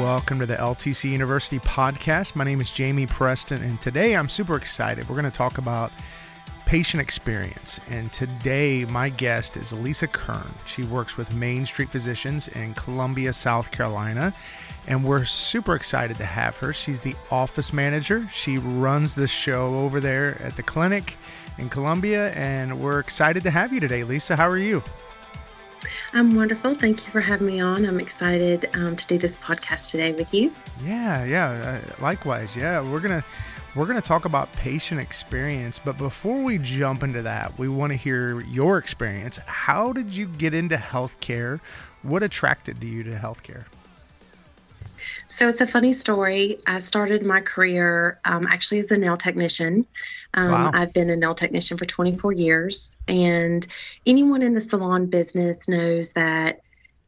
Welcome to the LTC University podcast. My name is Jamie Preston, and today I'm super excited. We're going to talk about patient experience. And today, my guest is Lisa Kern. She works with Main Street Physicians in Columbia, South Carolina. And we're super excited to have her. She's the office manager. She runs the show over there at the clinic in Columbia. And we're excited to have you today, Lisa. How are you? I'm wonderful. Thank you for having me on. I'm excited um, to do this podcast today with you. Yeah, yeah. Uh, likewise. Yeah, we're gonna we're gonna talk about patient experience. But before we jump into that, we want to hear your experience. How did you get into healthcare? What attracted you to healthcare? So it's a funny story. I started my career um, actually as a nail technician. Um, wow. I've been a nail technician for 24 years, and anyone in the salon business knows that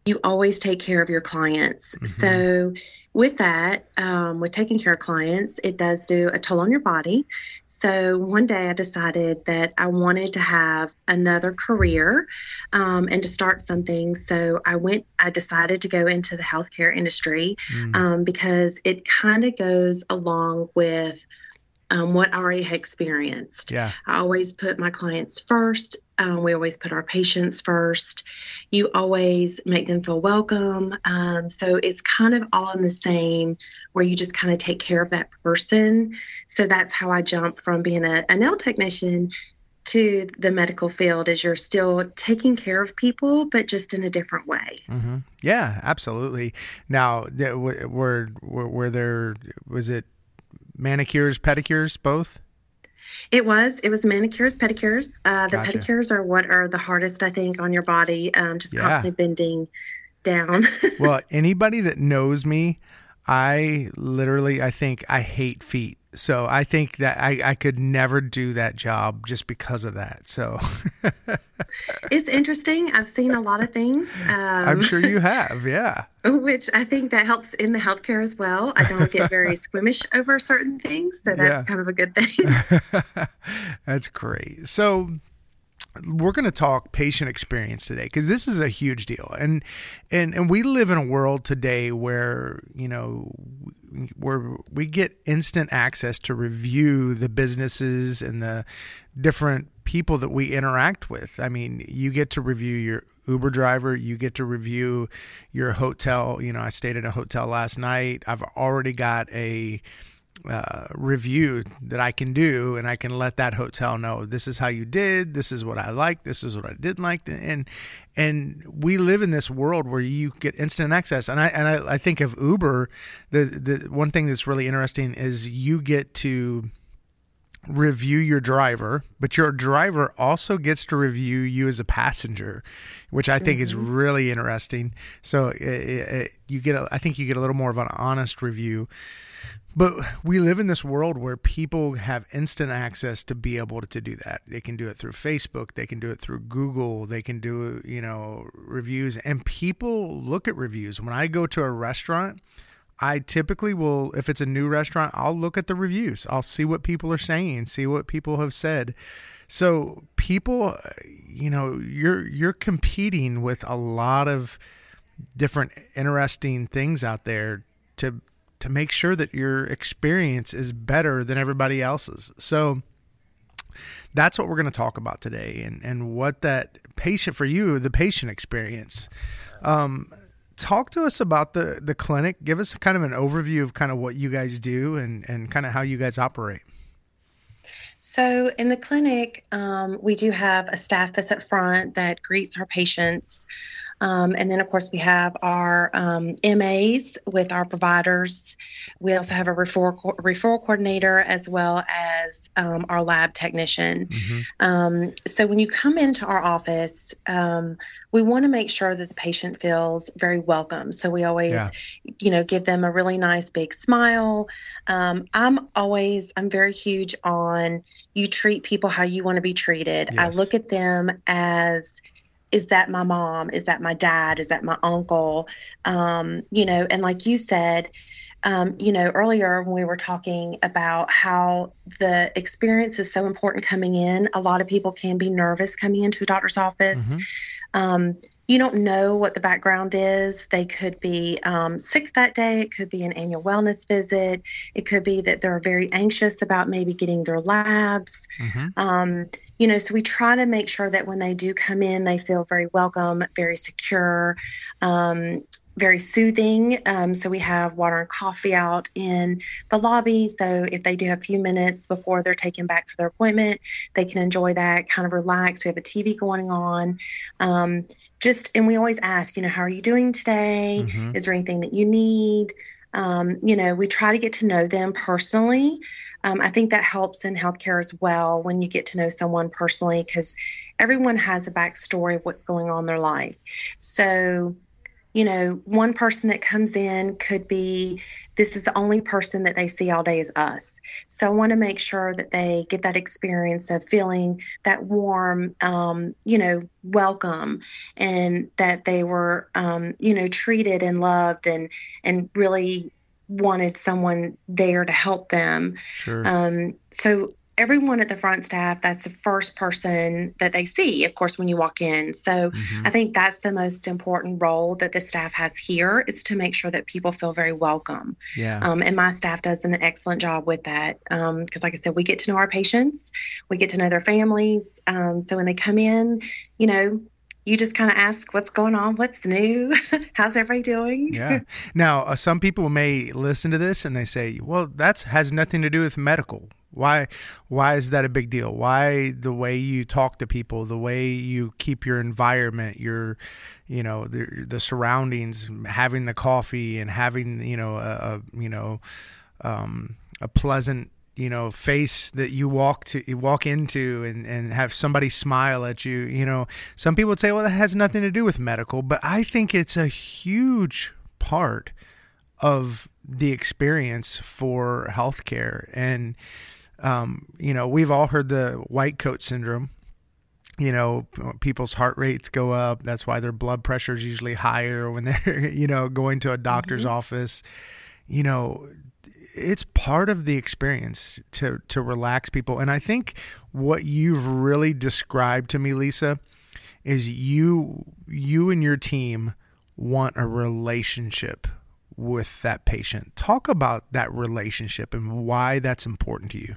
you always take care of your clients. Mm-hmm. So, with that, um, with taking care of clients, it does do a toll on your body. So, one day I decided that I wanted to have another career um, and to start something. So, I went, I decided to go into the healthcare industry mm. um, because it kind of goes along with um, what I already had experienced. Yeah. I always put my clients first. Um, we always put our patients first. You always make them feel welcome. Um, so it's kind of all in the same, where you just kind of take care of that person. So that's how I jump from being a, a nail technician to the medical field is you're still taking care of people but just in a different way mm-hmm. yeah absolutely now were, were, were there was it manicures, pedicures, both? It was. It was manicures, pedicures. Uh, the gotcha. pedicures are what are the hardest, I think, on your body. Um, just yeah. constantly bending down. well, anybody that knows me, I literally, I think I hate feet. So I think that I, I could never do that job just because of that. So it's interesting. I've seen a lot of things. Um, I'm sure you have, yeah. Which I think that helps in the healthcare as well. I don't get very squeamish over certain things, so that's yeah. kind of a good thing. that's great. So we're going to talk patient experience today because this is a huge deal. And and and we live in a world today where you know where we get instant access to review the businesses and the different people that we interact with. I mean you get to review your uber driver you get to review your hotel. You know i stayed in a hotel last night. I've already got a uh, review that I can do, and I can let that hotel know this is how you did, this is what I liked, this is what I didn't like, and and we live in this world where you get instant access. And I and I, I think of Uber, the the one thing that's really interesting is you get to review your driver, but your driver also gets to review you as a passenger, which I think mm-hmm. is really interesting. So it, it, you get, a, I think you get a little more of an honest review. But we live in this world where people have instant access to be able to do that. They can do it through Facebook, they can do it through Google, they can do, you know, reviews and people look at reviews. When I go to a restaurant, I typically will if it's a new restaurant, I'll look at the reviews. I'll see what people are saying, see what people have said. So, people, you know, you're you're competing with a lot of different interesting things out there to to make sure that your experience is better than everybody else's. So that's what we're going to talk about today and, and what that patient for you, the patient experience. Um, talk to us about the, the clinic. Give us kind of an overview of kind of what you guys do and, and kind of how you guys operate. So, in the clinic, um, we do have a staff that's at front that greets our patients. Um, and then, of course, we have our um, MAs with our providers. We also have a referral, co- referral coordinator as well as um, our lab technician. Mm-hmm. Um, so, when you come into our office, um, we want to make sure that the patient feels very welcome. So, we always, yeah. you know, give them a really nice big smile. Um, I'm always, I'm very huge on you treat people how you want to be treated. Yes. I look at them as is that my mom? Is that my dad? Is that my uncle? Um, you know, and like you said, um, you know, earlier when we were talking about how the experience is so important coming in, a lot of people can be nervous coming into a doctor's office. Mm-hmm. Um, you don't know what the background is. They could be um, sick that day. It could be an annual wellness visit. It could be that they're very anxious about maybe getting their labs. Mm-hmm. Um, you know, so we try to make sure that when they do come in, they feel very welcome, very secure. Um, very soothing. Um, so we have water and coffee out in the lobby. So if they do have a few minutes before they're taken back for their appointment, they can enjoy that, kind of relax. We have a TV going on. Um, just and we always ask, you know, how are you doing today? Mm-hmm. Is there anything that you need? Um, you know, we try to get to know them personally. Um, I think that helps in healthcare as well when you get to know someone personally because everyone has a backstory of what's going on in their life. So you know, one person that comes in could be this is the only person that they see all day is us. So I want to make sure that they get that experience of feeling that warm, um, you know, welcome, and that they were, um, you know, treated and loved, and and really wanted someone there to help them. Sure. Um, so everyone at the front staff that's the first person that they see of course when you walk in. So mm-hmm. i think that's the most important role that the staff has here is to make sure that people feel very welcome. Yeah. Um, and my staff does an excellent job with that because um, like i said we get to know our patients we get to know their families um, so when they come in you know you just kind of ask what's going on, what's new, how's everybody doing? yeah. Now, uh, some people may listen to this and they say, "Well, that has nothing to do with medical." Why why is that a big deal? Why the way you talk to people, the way you keep your environment, your you know, the the surroundings, having the coffee and having, you know, a, a you know, um, a pleasant you know face that you walk to you walk into and and have somebody smile at you you know some people would say well that has nothing to do with medical but i think it's a huge part of the experience for healthcare and um, you know, we've all heard the white coat syndrome. You know, people's heart rates go up. That's why their blood pressure is usually higher when they're, you know, going to a doctor's mm-hmm. office. You know, it's part of the experience to to relax people. And I think what you've really described to me, Lisa, is you you and your team want a relationship with that patient. Talk about that relationship and why that's important to you.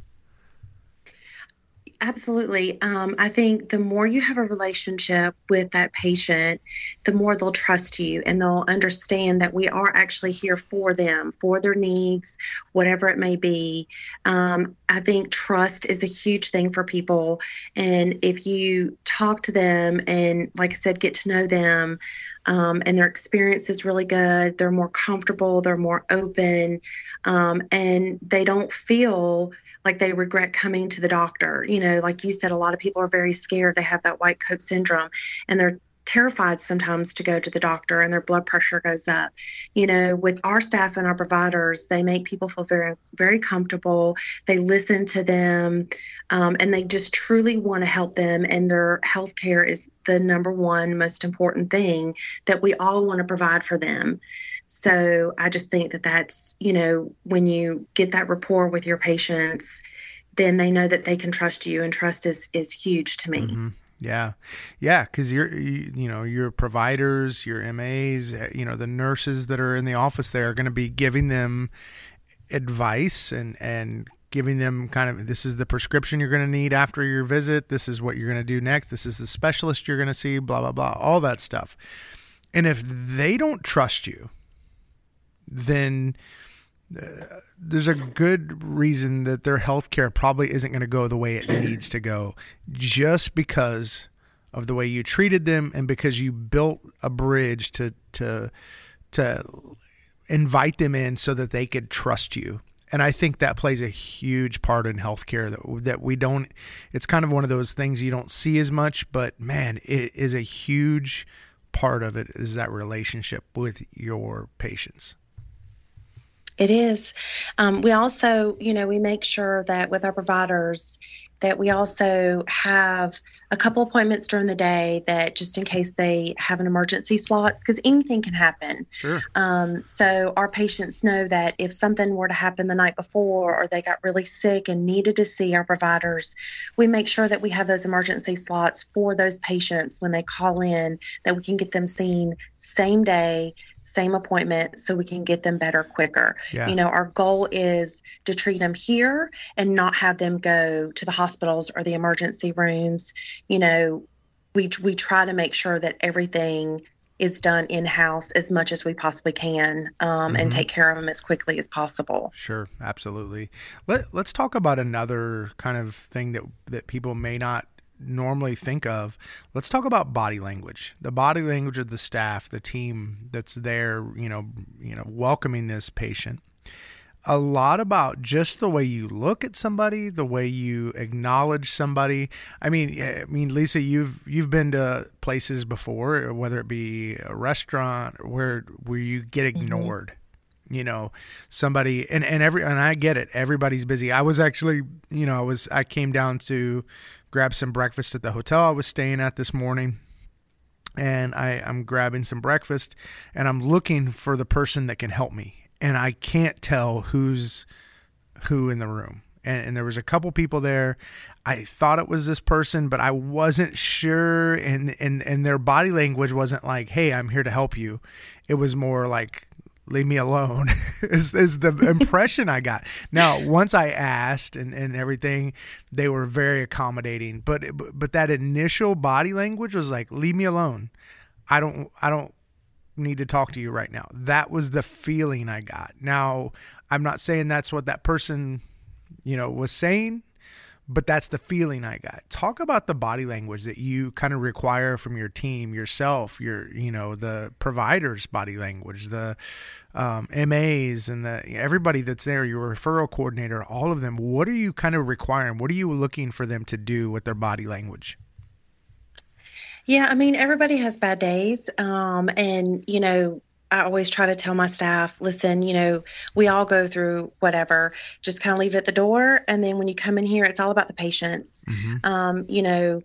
Absolutely. Um, I think the more you have a relationship with that patient, the more they'll trust you and they'll understand that we are actually here for them, for their needs, whatever it may be. Um, I think trust is a huge thing for people. And if you talk to them and, like I said, get to know them, um, and their experience is really good, they're more comfortable, they're more open, um, and they don't feel like they regret coming to the doctor. You know, like you said, a lot of people are very scared. They have that white coat syndrome and they're terrified sometimes to go to the doctor and their blood pressure goes up. You know, with our staff and our providers, they make people feel very, very comfortable. They listen to them um, and they just truly want to help them. And their health care is the number one most important thing that we all want to provide for them. So I just think that that's, you know, when you get that rapport with your patients, then they know that they can trust you, and trust is is huge to me. Mm-hmm. Yeah, yeah, because you're you, you, know your providers, your MAs, eh, you know the nurses that are in the office there are going to be giving them advice and and giving them kind of this is the prescription you're going to need after your visit. This is what you're going to do next. This is the specialist you're going to see. Blah blah blah. All that stuff. And if they don't trust you, then there's a good reason that their health care probably isn't going to go the way it needs to go just because of the way you treated them and because you built a bridge to to to invite them in so that they could trust you and I think that plays a huge part in healthcare that that we don't. It's kind of one of those things you don't see as much, but man, it is a huge part of it. Is that relationship with your patients? It is. Um, we also, you know, we make sure that with our providers, that we also have a couple appointments during the day that just in case they have an emergency slots because anything can happen. Sure. Um, so our patients know that if something were to happen the night before or they got really sick and needed to see our providers, we make sure that we have those emergency slots for those patients when they call in that we can get them seen same day same appointment so we can get them better quicker. Yeah. You know, our goal is to treat them here and not have them go to the hospitals or the emergency rooms. You know, we we try to make sure that everything is done in house as much as we possibly can um, Mhm. and take care of them as quickly as possible. Sure, absolutely. Let Let's talk about another kind of thing that that people may not normally think of. Let's talk about body language. The body language of the staff, the team that's there, you know, you know, welcoming this patient. A lot about just the way you look at somebody, the way you acknowledge somebody. I mean, eh, I mean, Lisa, you've you've been to places before, whether it be a restaurant where where you get mm-hmm. ignored you know somebody and and every and I get it everybody's busy I was actually you know I was I came down to grab some breakfast at the hotel I was staying at this morning and I I'm grabbing some breakfast and I'm looking for the person that can help me and I can't tell who's who in the room. And, and there was a couple people there. I thought it was this person but I wasn't sure and and and their body language wasn't like hey I'm here to help you. It was more like leave me alone is, is the impression I got. Now, once I asked and, and everything, they were very accommodating, but, but that initial body language was like, leave me alone. I don't, I don't need to talk to you right now. That was the feeling I got. Now, I'm not saying that's what that person, you know, was saying, but that's the feeling I got. Talk about the body language that you kind of require from your team, yourself, your you know the provider's body language, the um, MAs and the everybody that's there, your referral coordinator, all of them. What are you kind of requiring? What are you looking for them to do with their body language? Yeah, I mean, everybody has bad days. Um, and, you know, I always try to tell my staff, listen, you know, we all go through whatever. Just kind of leave it at the door. And then when you come in here, it's all about the patients. Mhm. Um, you know,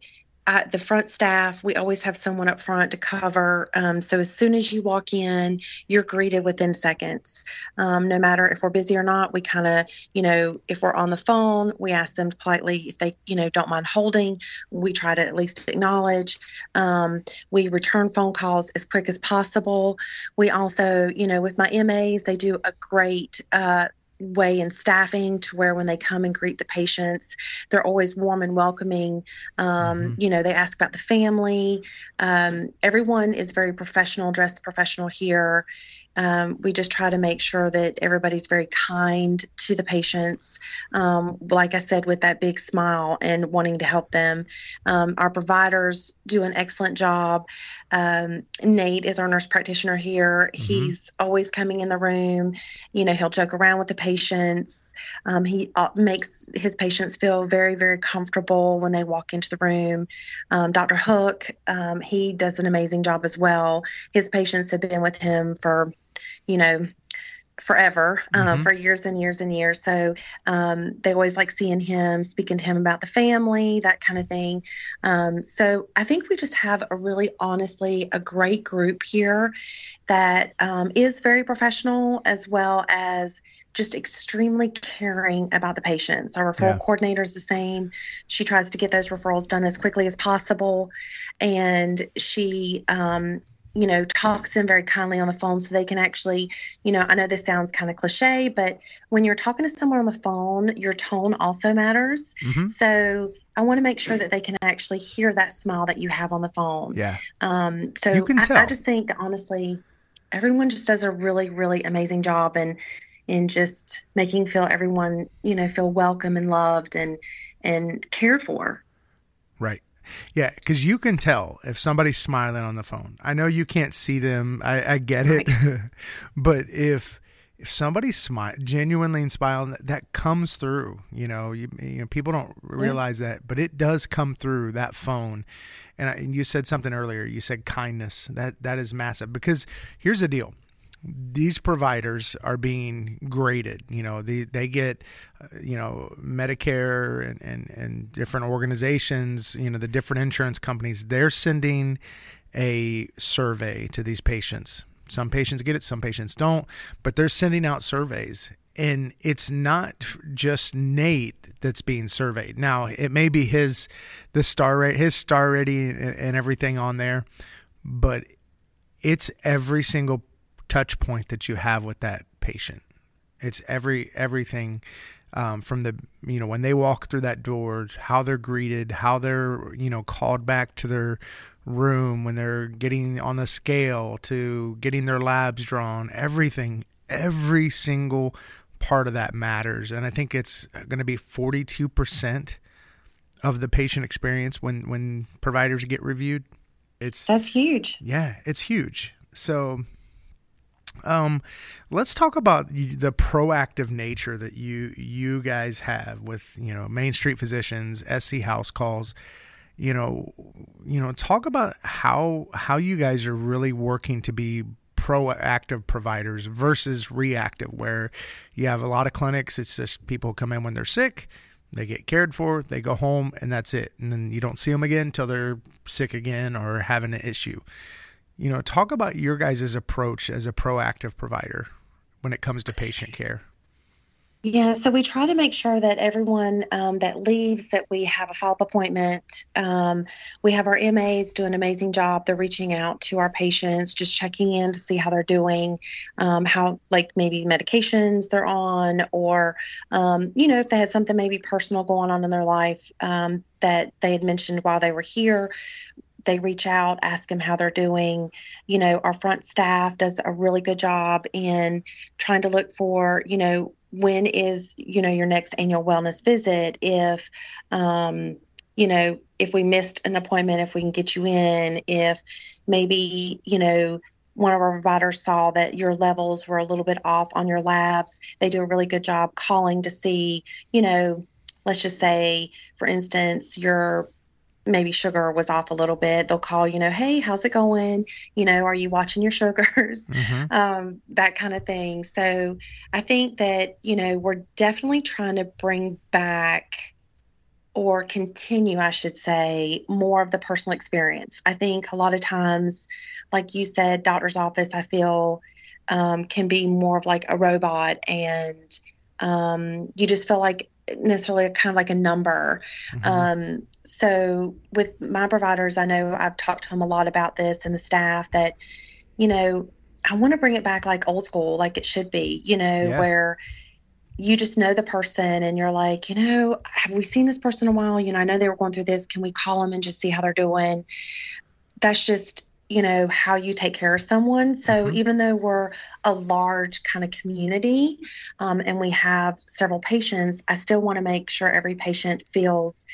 at the front staff, we always have someone up front to cover. Um, so as soon as you walk in, you're greeted within seconds. Um, no matter if we're busy or not, we kind of, you know, if we're on the phone, we ask them politely if they, you know, don't mind holding. We try to at least acknowledge. Um, we return phone calls as quick as possible. We also, you know, with my MAs, they do a great uh, way in staffing to where when they come and greet the patients, they're always warm and welcoming. Um, Mhm. You know, they ask about the family. Um, everyone is very professional, dressed professional here. Um, we just try to make sure that everybody's very kind to the patients. Um, like I said, with that big smile and wanting to help them. Um, our providers do an excellent job. Um, Nate is our nurse practitioner here. He's always coming in the room. You know, he'll joke around with the patients. Um, he uh, makes his patients feel very, very comfortable when they walk into the room. Um, Dr. Hook, um, he does an amazing job as well. His patients have been with him for, you know, forever, um, Mhm. for years and years and years. So um, they always like seeing him, speaking to him about the family, that kind of thing. Um, so I think we just have a really, honestly, a great group here that um, is very professional as well as just extremely caring about the patients. Our referral Yeah. coordinator is the same. She tries to get those referrals done as quickly as possible, and she, um, you know, talks them very kindly on the phone so they can actually, you know, I know this sounds kind of cliche, but when you're talking to someone on the phone, your tone also matters. Mhm. So I want to make sure that they can actually hear that smile that you have on the phone. Yeah. Um, so I, I just think honestly, everyone just does a really, really amazing job in in just making feel everyone, you know, feel welcome and loved and and cared for. Right. Yeah, because you can tell if somebody's smiling on the phone. I know you can't see them. I, I get it, but if if somebody's smile genuinely smiling, that comes through. You know, you, you know, people don't realize that, but it does come through that phone. And, I, and you said something earlier. You said kindness. That that is massive. Because here's the deal: these providers are being graded. You know, they, they get, uh, you know, Medicare and, and, and different organizations, you know, the different insurance companies, they're sending a survey to these patients. Some patients get it, some patients don't, but they're sending out surveys. And it's not just Nate that's being surveyed. Now, it may be his the star rate, his star rating and everything on there, but it's every single touch point that you have with that patient. It's every everything um, from the you know when they walk through that door, how they're greeted, how they're you know called back to their room when they're getting on the scale to getting their labs drawn. Everything, every single part of that matters, and I think it's going to be forty two percent of the patient experience when when providers get reviewed. It's that's huge. Yeah, it's huge. So um, let's talk about the proactive nature that you you guys have with you know Main Street Physicians, SC House Calls. You know, you know, talk about how how you guys are really working to be proactive providers versus reactive, where you have a lot of clinics. It's just people come in when they're sick, they get cared for, they go home, and that's it. And then you don't see them again until they're sick again or having an issue you know, talk about your guys' approach as a proactive provider when it comes to patient care. Yeah, so we try to make sure that everyone um, that leaves that we have a follow-up appointment. Um, we have our MAs do an amazing job. They're reaching out to our patients, just checking in to see how they're doing, um, how like maybe medications they're on, or um, you know if they had something maybe personal going on in their life um, that they had mentioned while they were here they reach out, ask them how they're doing. You know, our front staff does a really good job in trying to look for, you know, when is, you know, your next annual wellness visit. If, um, you know, if we missed an appointment, if we can get you in, if maybe, you know, one of our providers saw that your levels were a little bit off on your labs. They do a really good job calling to see, you know, let's just say, for instance, your maybe sugar was off a little bit, they'll call, you know, hey, how's it going? You know, are you watching your sugars? Mm-hmm. Um, that kind of thing. So I think that, you know, we're definitely trying to bring back or continue, I should say, more of the personal experience. I think a lot of times, like you said, doctor's office, I feel um, can be more of like a robot and um, you just feel like necessarily kind of like a number. Mm-hmm. Um, so with my providers, I know I've talked to them a lot about this and the staff that, you know, I want to bring it back like old school, like it should be, you know, yeah. where you just know the person and you're like, you know, have we seen this person in a while? You know, I know they were going through this. Can we call them and just see how they're doing? That's just you know how you take care of someone so mm-hmm. even though we're a large kind of community um, and we have several patients i still want to make sure every patient feels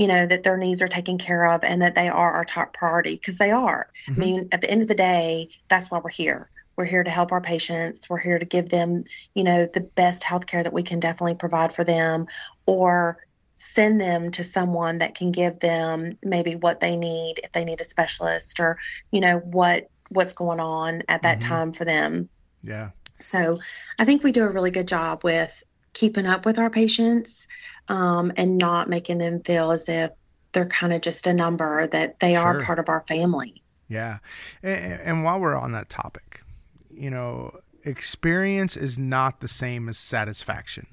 you know that their needs are taken care of and that they are our top priority because they are. Mm-hmm. i mean at the end of the day that's why we're here. We're here to help our patients. We're here to give them you know the best health care that we can definitely provide for them or send them to someone that can give them maybe what they need if they need a specialist or you know what what's going on at that mm-hmm. time for them. Yeah. So i think we do a really good job with keeping up with our patients um, and not making them feel as if they're kind of just a number that they sure. are part of our family yeah and, and while we're on that topic you know experience is not the same as satisfaction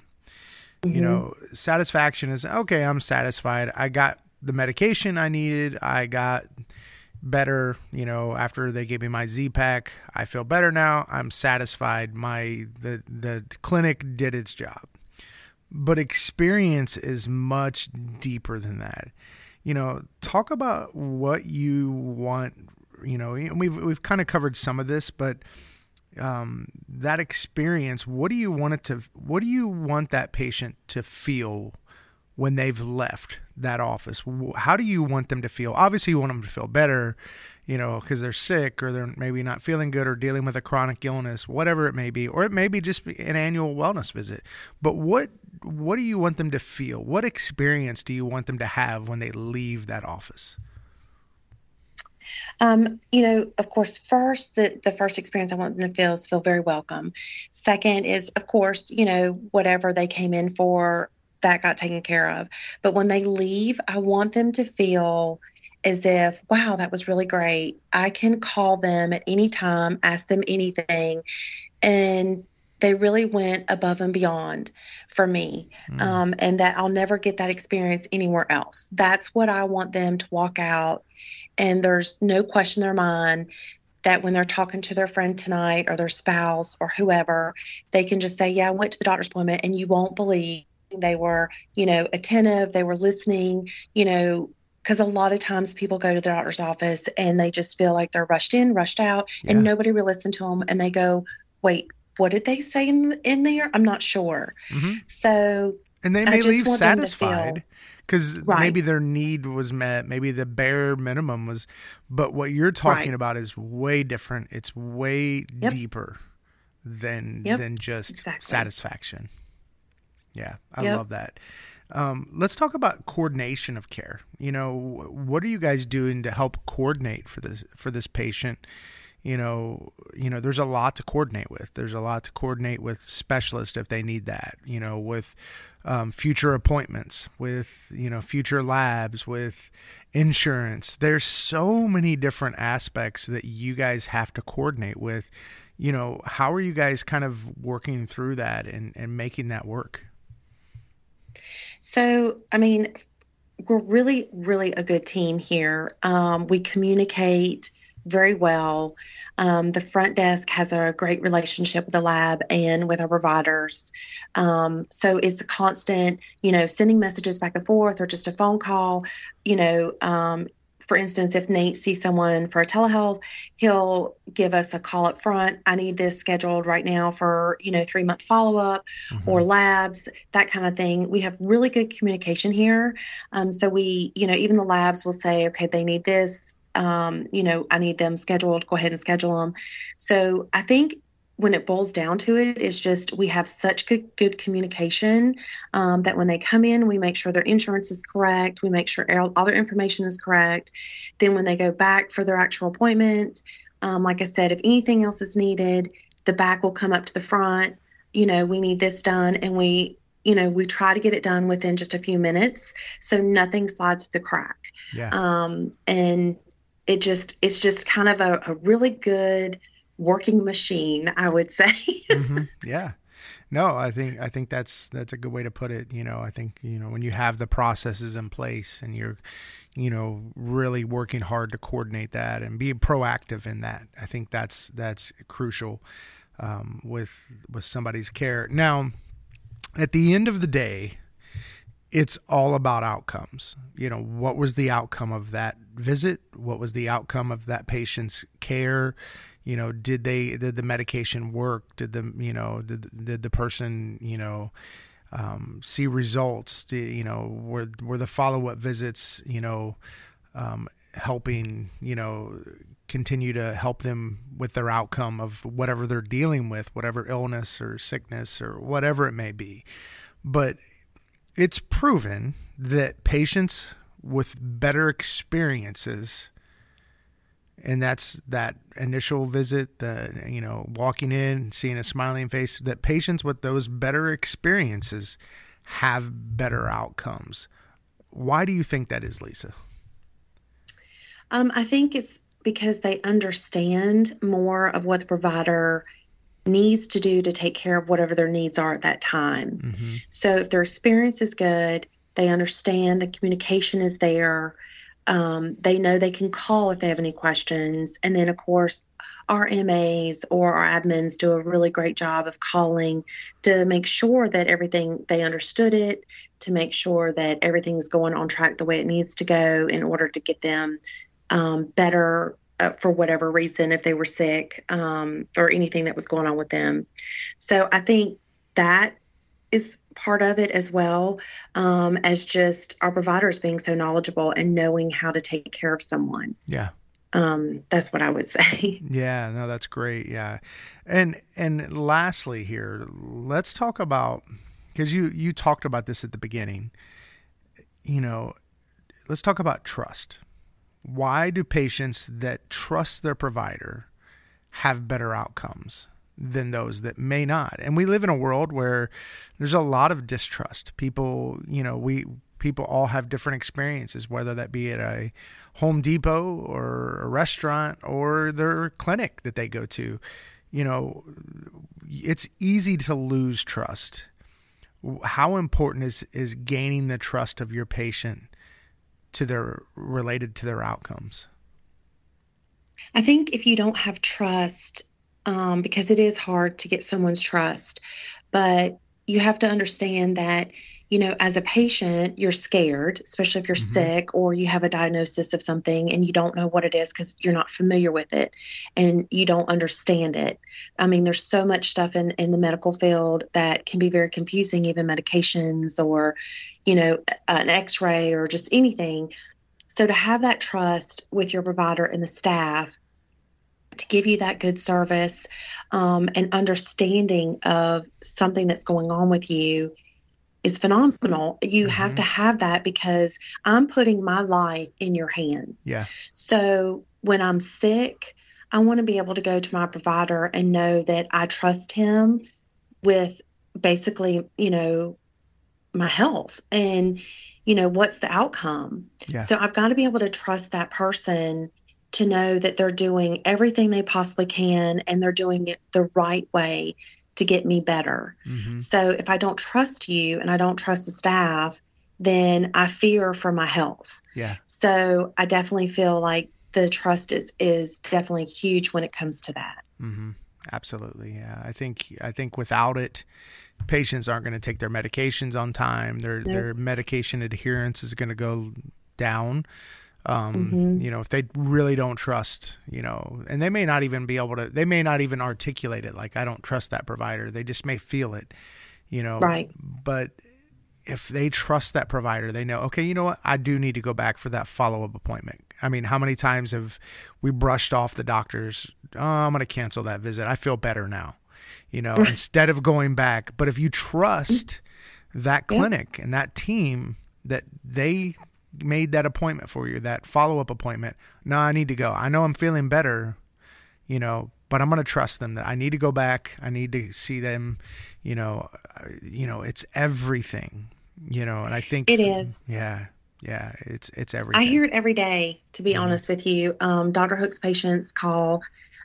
Mm-hmm. You know, satisfaction is okay, I'm satisfied. I got the medication I needed. I got better, you know, after they gave me my Z pack. I feel better now. I'm satisfied. My the the clinic did its job. But experience is much deeper than that. You know, talk about what you want, you know, and we've we've kind of covered some of this, but um, that experience, what do you want it to? What do you want that patient to feel when they've left that office? How do you want them to feel? Obviously, you want them to feel better, you know, because they're sick or they're maybe not feeling good or dealing with a chronic illness, whatever it may be, or it may be just an annual wellness visit. But what what do you want them to feel? What experience do you want them to have when they leave that office? Um, you know, of course, first the the first experience I want them to feel is feel very welcome. Second is, of course, you know, whatever they came in for, that got taken care of. But when they leave, I want them to feel as if, wow, that was really great. I can call them at any time, ask them anything, and they really went above and beyond for me mm. um, and that i'll never get that experience anywhere else that's what i want them to walk out and there's no question in their mind that when they're talking to their friend tonight or their spouse or whoever they can just say yeah i went to the doctor's appointment and you won't believe they were you know attentive they were listening you know because a lot of times people go to the doctor's office and they just feel like they're rushed in, rushed out, yeah. and nobody will listen to them. And they go, "Wait, what did they say in in there? I'm not sure. Mm-hmm. So and they may leave satisfied because right. maybe their need was met, maybe the bare minimum was. But what you're talking right. about is way different. It's way yep. deeper than yep. than just exactly. satisfaction. Yeah, I yep. love that. Um, let's talk about coordination of care. You know, what are you guys doing to help coordinate for this for this patient? you know, you know, there's a lot to coordinate with. There's a lot to coordinate with specialists if they need that. You know, with um, future appointments, with you know, future labs, with insurance. There's so many different aspects that you guys have to coordinate with. You know, how are you guys kind of working through that and, and making that work? So, I mean, we're really, really a good team here. Um, we communicate very well. Um, the front desk has a great relationship with the lab and with our providers. Um, so it's a constant, you know, sending messages back and forth or just a phone call. You know, um, for instance, if Nate sees someone for a telehealth, he'll give us a call up front. I need this scheduled right now for, you know, three month follow up mm-hmm. or labs, that kind of thing. We have really good communication here. Um, so we, you know, even the labs will say, okay, they need this um, you know, I need them scheduled, go ahead and schedule them. So I think when it boils down to it, it's just we have such good good communication um, that when they come in, we make sure their insurance is correct, we make sure all their information is correct. Then when they go back for their actual appointment, um, like I said, if anything else is needed, the back will come up to the front. You know, we need this done, and we you know we try to get it done within just a few minutes so nothing slides through the crack yeah. um, and it just it's just kind of a, a really good working machine, I would say. mm-hmm. Yeah. No, I think I think that's that's a good way to put it. You know, I think you know when you have the processes in place and you're, you know, really working hard to coordinate that and be proactive in that. I think that's that's crucial um, with with somebody's care. Now, at the end of the day, it's all about outcomes. You know, what was the outcome of that visit? What was the outcome of that patient's care? You know, did they did the medication work? Did the you know did did the person you know um, see results? Did, you know, were were the follow up visits you know um, helping you know continue to help them with their outcome of whatever they're dealing with, whatever illness or sickness or whatever it may be. But it's proven that patients with better experiences and that's that initial visit the you know walking in seeing a smiling face that patients with those better experiences have better outcomes why do you think that is lisa um, i think it's because they understand more of what the provider needs to do to take care of whatever their needs are at that time. Mm-hmm. So if their experience is good, they understand the communication is there. Um, they know they can call if they have any questions. And then, of course, our MAs or our admins do a really great job of calling to make sure that everything they understood it, to make sure that everything's going on track the way it needs to go in order to get them um, better uh, for whatever reason, if they were sick um, or anything that was going on with them. So I think that is part of it as well um, as just our providers being so knowledgeable and knowing how to take care of someone. Yeah. Um, that's what I would say. Yeah, no, that's great. Yeah. And and lastly here, let's talk about because you you talked about this at the beginning. You know, let's talk about trust why do patients that trust their provider have better outcomes than those that may not? And we live in a world where there's a lot of distrust. People, you know, we people all have different experiences, whether that be at a Home Depot or a restaurant or their clinic that they go to. You know, it's easy to lose trust. How important is is gaining the trust of your patient to their related to their outcomes? I think if you don't have trust, um, because it is hard to get someone's trust, but you have to understand that you know, as a patient, you're scared, especially if you're mm-hmm. sick or you have a diagnosis of something and you don't know what it is because you're not familiar with it and you don't understand it. I mean, there's so much stuff in, in the medical field that can be very confusing, even medications or, you know, an x ray or just anything. So to have that trust with your provider and the staff to give you that good service um, and understanding of something that's going on with you is phenomenal. You mm-hmm. have to have that because I'm putting my life in your hands. Yeah. So when I'm sick, I want to be able to go to my provider and know that I trust him with basically, you know, my health and you know what's the outcome. Yeah. So I've got to be able to trust that person to know that they're doing everything they possibly can and they're doing it the right way to get me better. Mm-hmm. So if I don't trust you and I don't trust the staff, then I fear for my health. Yeah. So I definitely feel like the trust is is definitely huge when it comes to that. Mm-hmm. Absolutely. Yeah. I think I think without it, patients aren't going to take their medications on time. Their nope. their medication adherence is going to go down. Um, mm-hmm. You know, if they really don't trust, you know, and they may not even be able to, they may not even articulate it like, I don't trust that provider. They just may feel it, you know. Right. But if they trust that provider, they know, okay, you know what? I do need to go back for that follow up appointment. I mean, how many times have we brushed off the doctors? Oh, I'm going to cancel that visit. I feel better now, you know, instead of going back. But if you trust that clinic and that team that they made that appointment for you, that follow up appointment. No, I need to go. I know I'm feeling better, you know, but I'm going to trust them that I need to go back. I need to see them, you know, uh, you know, it's everything, you know, and I think it is. Yeah. Yeah. It's, it's everything. I hear it every day, to be mm-hmm. honest with you. Um, Dr. Hook's patients call,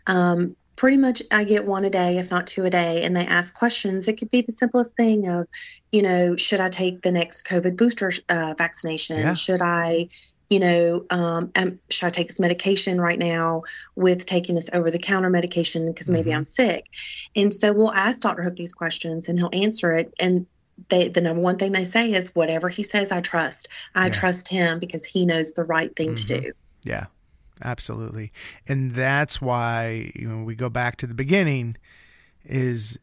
um, pretty much I get one a day, if not two a day, and they ask questions. It could be the simplest thing of, you know, should I take the next COVID booster uh, vaccination? Yeah. Should I, you know, um, um, should I take this medication right now with taking this over the counter medication because maybe mm-hmm. I'm sick? And so we'll ask Dr. Hook these questions and he'll answer it. And they, the number one thing they say is, whatever he says, I trust. I yeah. trust him because he knows the right thing mm-hmm. to do. Yeah absolutely. And that's why you know, we go back to the beginning is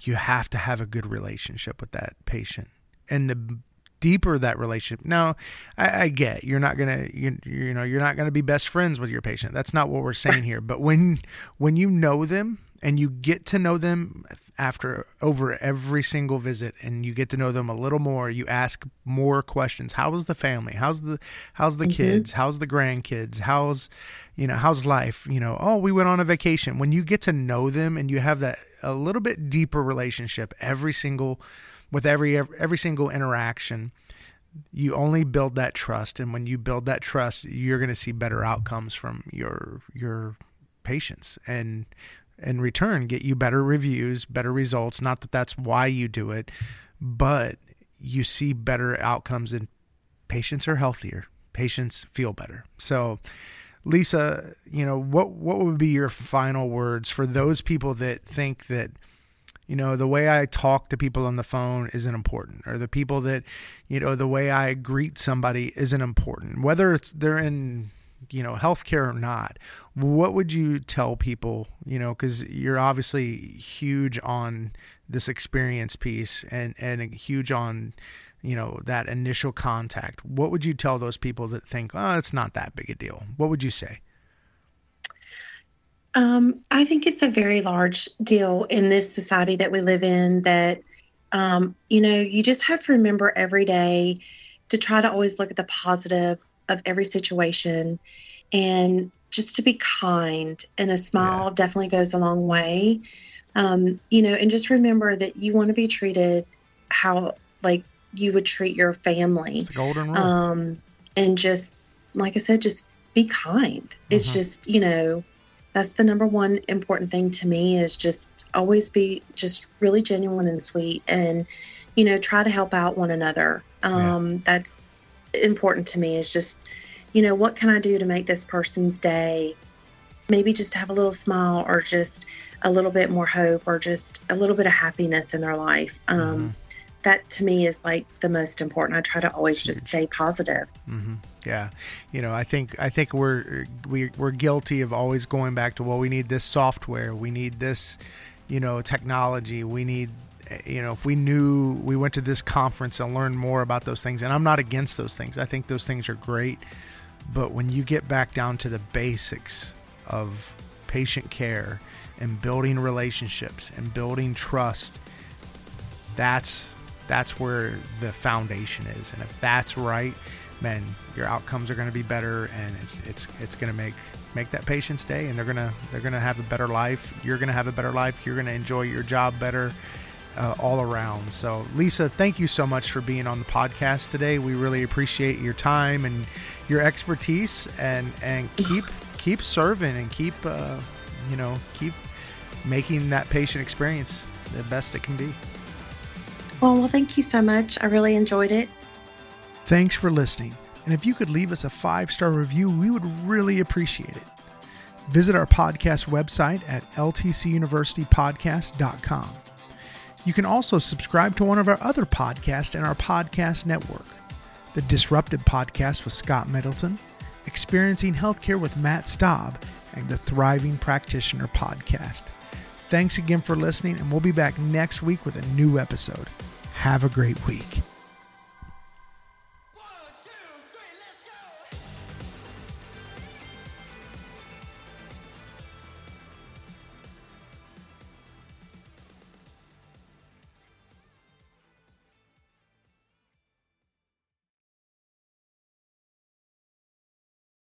you have to have a good relationship with that patient. And the deeper that relationship. Now, I, I get you're not gonna you, you know you're not gonna be best friends with your patient. That's not what we're saying here. But when when you know them and you get to know them after over every single visit and you get to know them a little more you ask more questions. How's the family? How's the how's the mm-hmm. kids? How's the grandkids? How's you know how's life? You know oh we went on a vacation. When you get to know them and you have that a little bit deeper relationship every single with every every single interaction you only build that trust. And when you build that trust you're going to see better outcomes from your your patients. And in return get you better reviews, better results. Not that that's why you do it, but you see better outcomes and patients are healthier. Patients feel better. So, Lisa, you know, what what would be your final words for those people that think that you know the way i talk to people on the phone isn't important or the people that you know the way i greet somebody isn't important whether it's they're in you know healthcare or not what would you tell people you know because you're obviously huge on this experience piece and and huge on you know that initial contact. What would you tell those people that think oh it's not that big a deal what would you say? Um, i think it's a very large deal in this society that we live in that um, you know you just have to remember every day to try to always look at the positive of every situation and just to be kind and a smile yeah. definitely goes a long way. Um, you know, and just remember that you want to be treated how like you would treat your family. Golden rule. Um, and just like I said, just be kind. Mm-hmm. It's just, you know, that's the number one important thing to me is just always be just really genuine and sweet and, you know, try to help out one another. Um, yeah. That's important to me is just, you know, what can I do to make this person's day? Maybe just have a little smile or just a little bit more hope or just a little bit of happiness in their life. Um, mm-hmm that to me is like the most important. I try to always just stay positive. Mm-hmm. Yeah, you know, I think I think we're we, we're guilty of always going back to well, we need this software, we need this, you know, technology, we need Eh, you know, if we knew we went to this conference and learned more about those things, and I'm not against those things. I think those things are great, but when you get back down to the basics of patient care and building relationships and building trust, that's that's where the foundation is. And if that's right, man, your outcomes are going to be better, and it's it's it's going to make make that patient's day, and they're gonna they're gonna have a better life. You're gonna have a better life. You're gonna enjoy your job better. Uh, all around. So, Lisa, thank you so much for being on the podcast today. We really appreciate your time and your expertise, and and keep keep serving and keep uh, you know keep making that patient experience the best it can be. Well, well, thank you so much. I really enjoyed it. Thanks for listening. And if you could leave us a five star review, we would really appreciate it. Visit our podcast website at ltcuniversitypodcast.com. You can also subscribe to one of our other podcasts in our podcast network the Disrupted Podcast with Scott Middleton, Experiencing Healthcare with Matt Staub, and the Thriving Practitioner Podcast. Thanks again for listening, and we'll be back next week with a new episode. Have a great week.